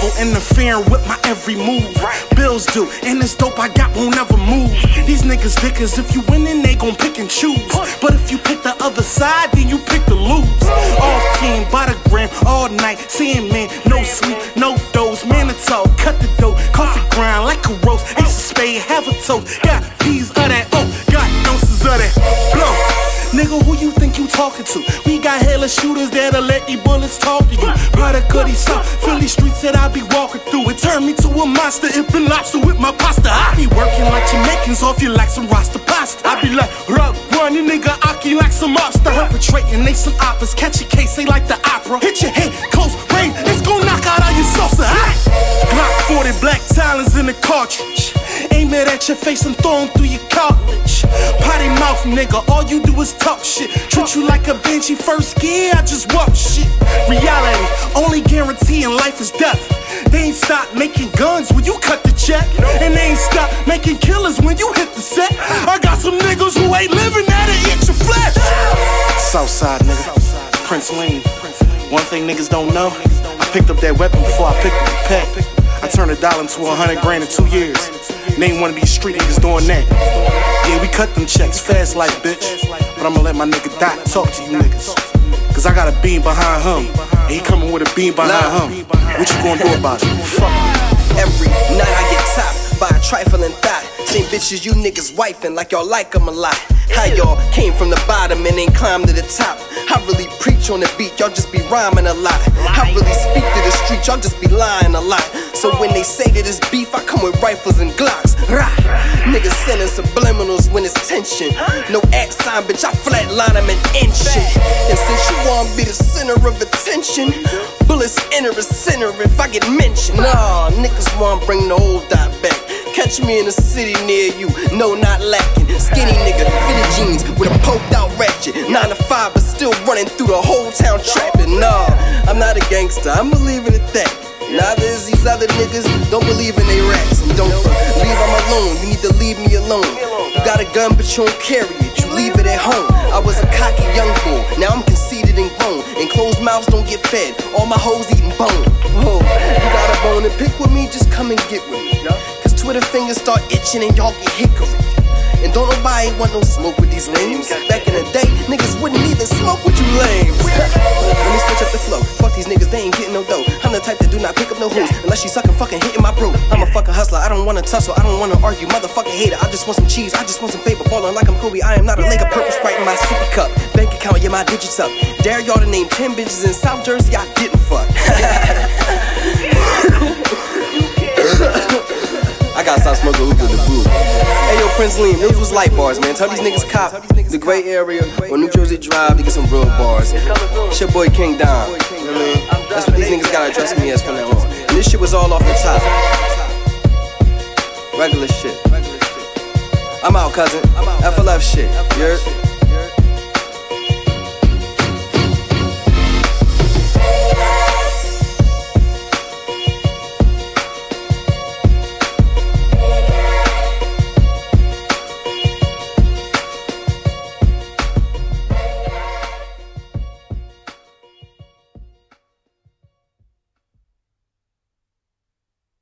devil interfering with my every move. Bills due, and this dope I got won't ever move. These niggas dickers, if you winning, they gon' pick and choose. But if you pick the other side, then you pick the lose. Off team, by the gram, all night, seeing man, no sleep, no it's all cut the dough, coffee grind like a roast. Ace of spade, have a toast. Got peas of that, oh, got ounces of that. Blow. Nigga, who you you talking to? We got hella shooters that'll let these bullets talk to you. Product of these Philly streets that I be walking through. It turned me to a monster, Impin' lobster with my pasta. I be working like Jamaicans off you like some Rasta pasta. I be like, rub you nigga Aki like some mobster. Perpetrating, they some oppas. Catch a case, they like the opera. Hit your head, close range, it's gon' knock out all your salsa. Glock 40 black talons in the cartridge. Aim it at your face and throw through your cartilage. Potty mouth, nigga, all you do is talk shit. Treat you like a Benji first gear, I just walk shit. Reality, only guarantee in life is death. They ain't stop making guns when you cut the check. And they ain't stop making killers when you hit the set. I got some niggas who ain't living that'll eat your flesh. Southside, nigga. Prince Leem. One thing niggas don't know, I picked up that weapon before I picked up the pack. I turned a dollar into a hundred grand in two years. Name one of these street niggas doing that. Yeah, we cut them checks fast like bitch. But I'ma let my nigga Dot talk to you niggas. Cause I got a beam behind him. And he coming with a beam behind him. What you gonna do about it? Fuck. Every night I get topped by a trifling thought. Same bitches you niggas wifing like y'all like like 'em a lot. How y'all came from the bottom and ain't climbed to the top. I really preach on the beat, y'all just be rhyming a lot. I really speak to the street, y'all just be lying a lot. So when they say that it's beef, I come with rifles and glocks. Rah! Niggas sending subliminals when it's tension. No at sign, bitch, I flatline them and inch. And since you wanna be the center of attention, bullets enter a center if I get mentioned. Nah, niggas wanna bring the old dot back. Catch me in a city near you, no, not lacking. Skinny nigga, fitted jeans with a poked out ratchet. Nine to five, but still running through the whole town trapping. Nah, I'm not a gangster, I'ma leave it at that. Neither is these other niggas, don't believe in they raps. And don't leave them alone, you need to leave me alone. You got a gun, but you don't carry it, you leave it at home. I was a cocky young bull, now I'm conceited and grown. And closed mouths don't get fed, all my hoes eating bone. Oh, you got a bone to pick with me, just come and get with me. Cause Twitter fingers start itching and y'all get hickory. And don't nobody want no smoke with these lames. Back in the day, niggas wouldn't even smoke with you lames. Let me switch up the flow. Fuck these niggas, they ain't getting no dough. I'm the type that do not pick up no hoes unless she sucking fucking hitting my bro. I'm a fucking hustler, I don't wanna tussle, I don't wanna argue. Motherfucking hater, I just want some cheese, I just want some paper. Ballin' like I'm Kobe, I am not a Laker. Purple sprite in my sippy cup. Bank account, yeah, my digits up. Dare y'all to name 10 bitches in South Jersey, I didn't fuck. I gotta stop smoking hookah in the booth. Hey yo, Prince Leem, those was light bars, man. Tell these niggas cop the gray area on New Jersey Drive to get some real bars. It's your boy King Dom. You know what I mean? That's what these niggas gotta address me as from now on. And this shit was all off the top. Regular shit. I'm out, cousin. FLF shit. You heard?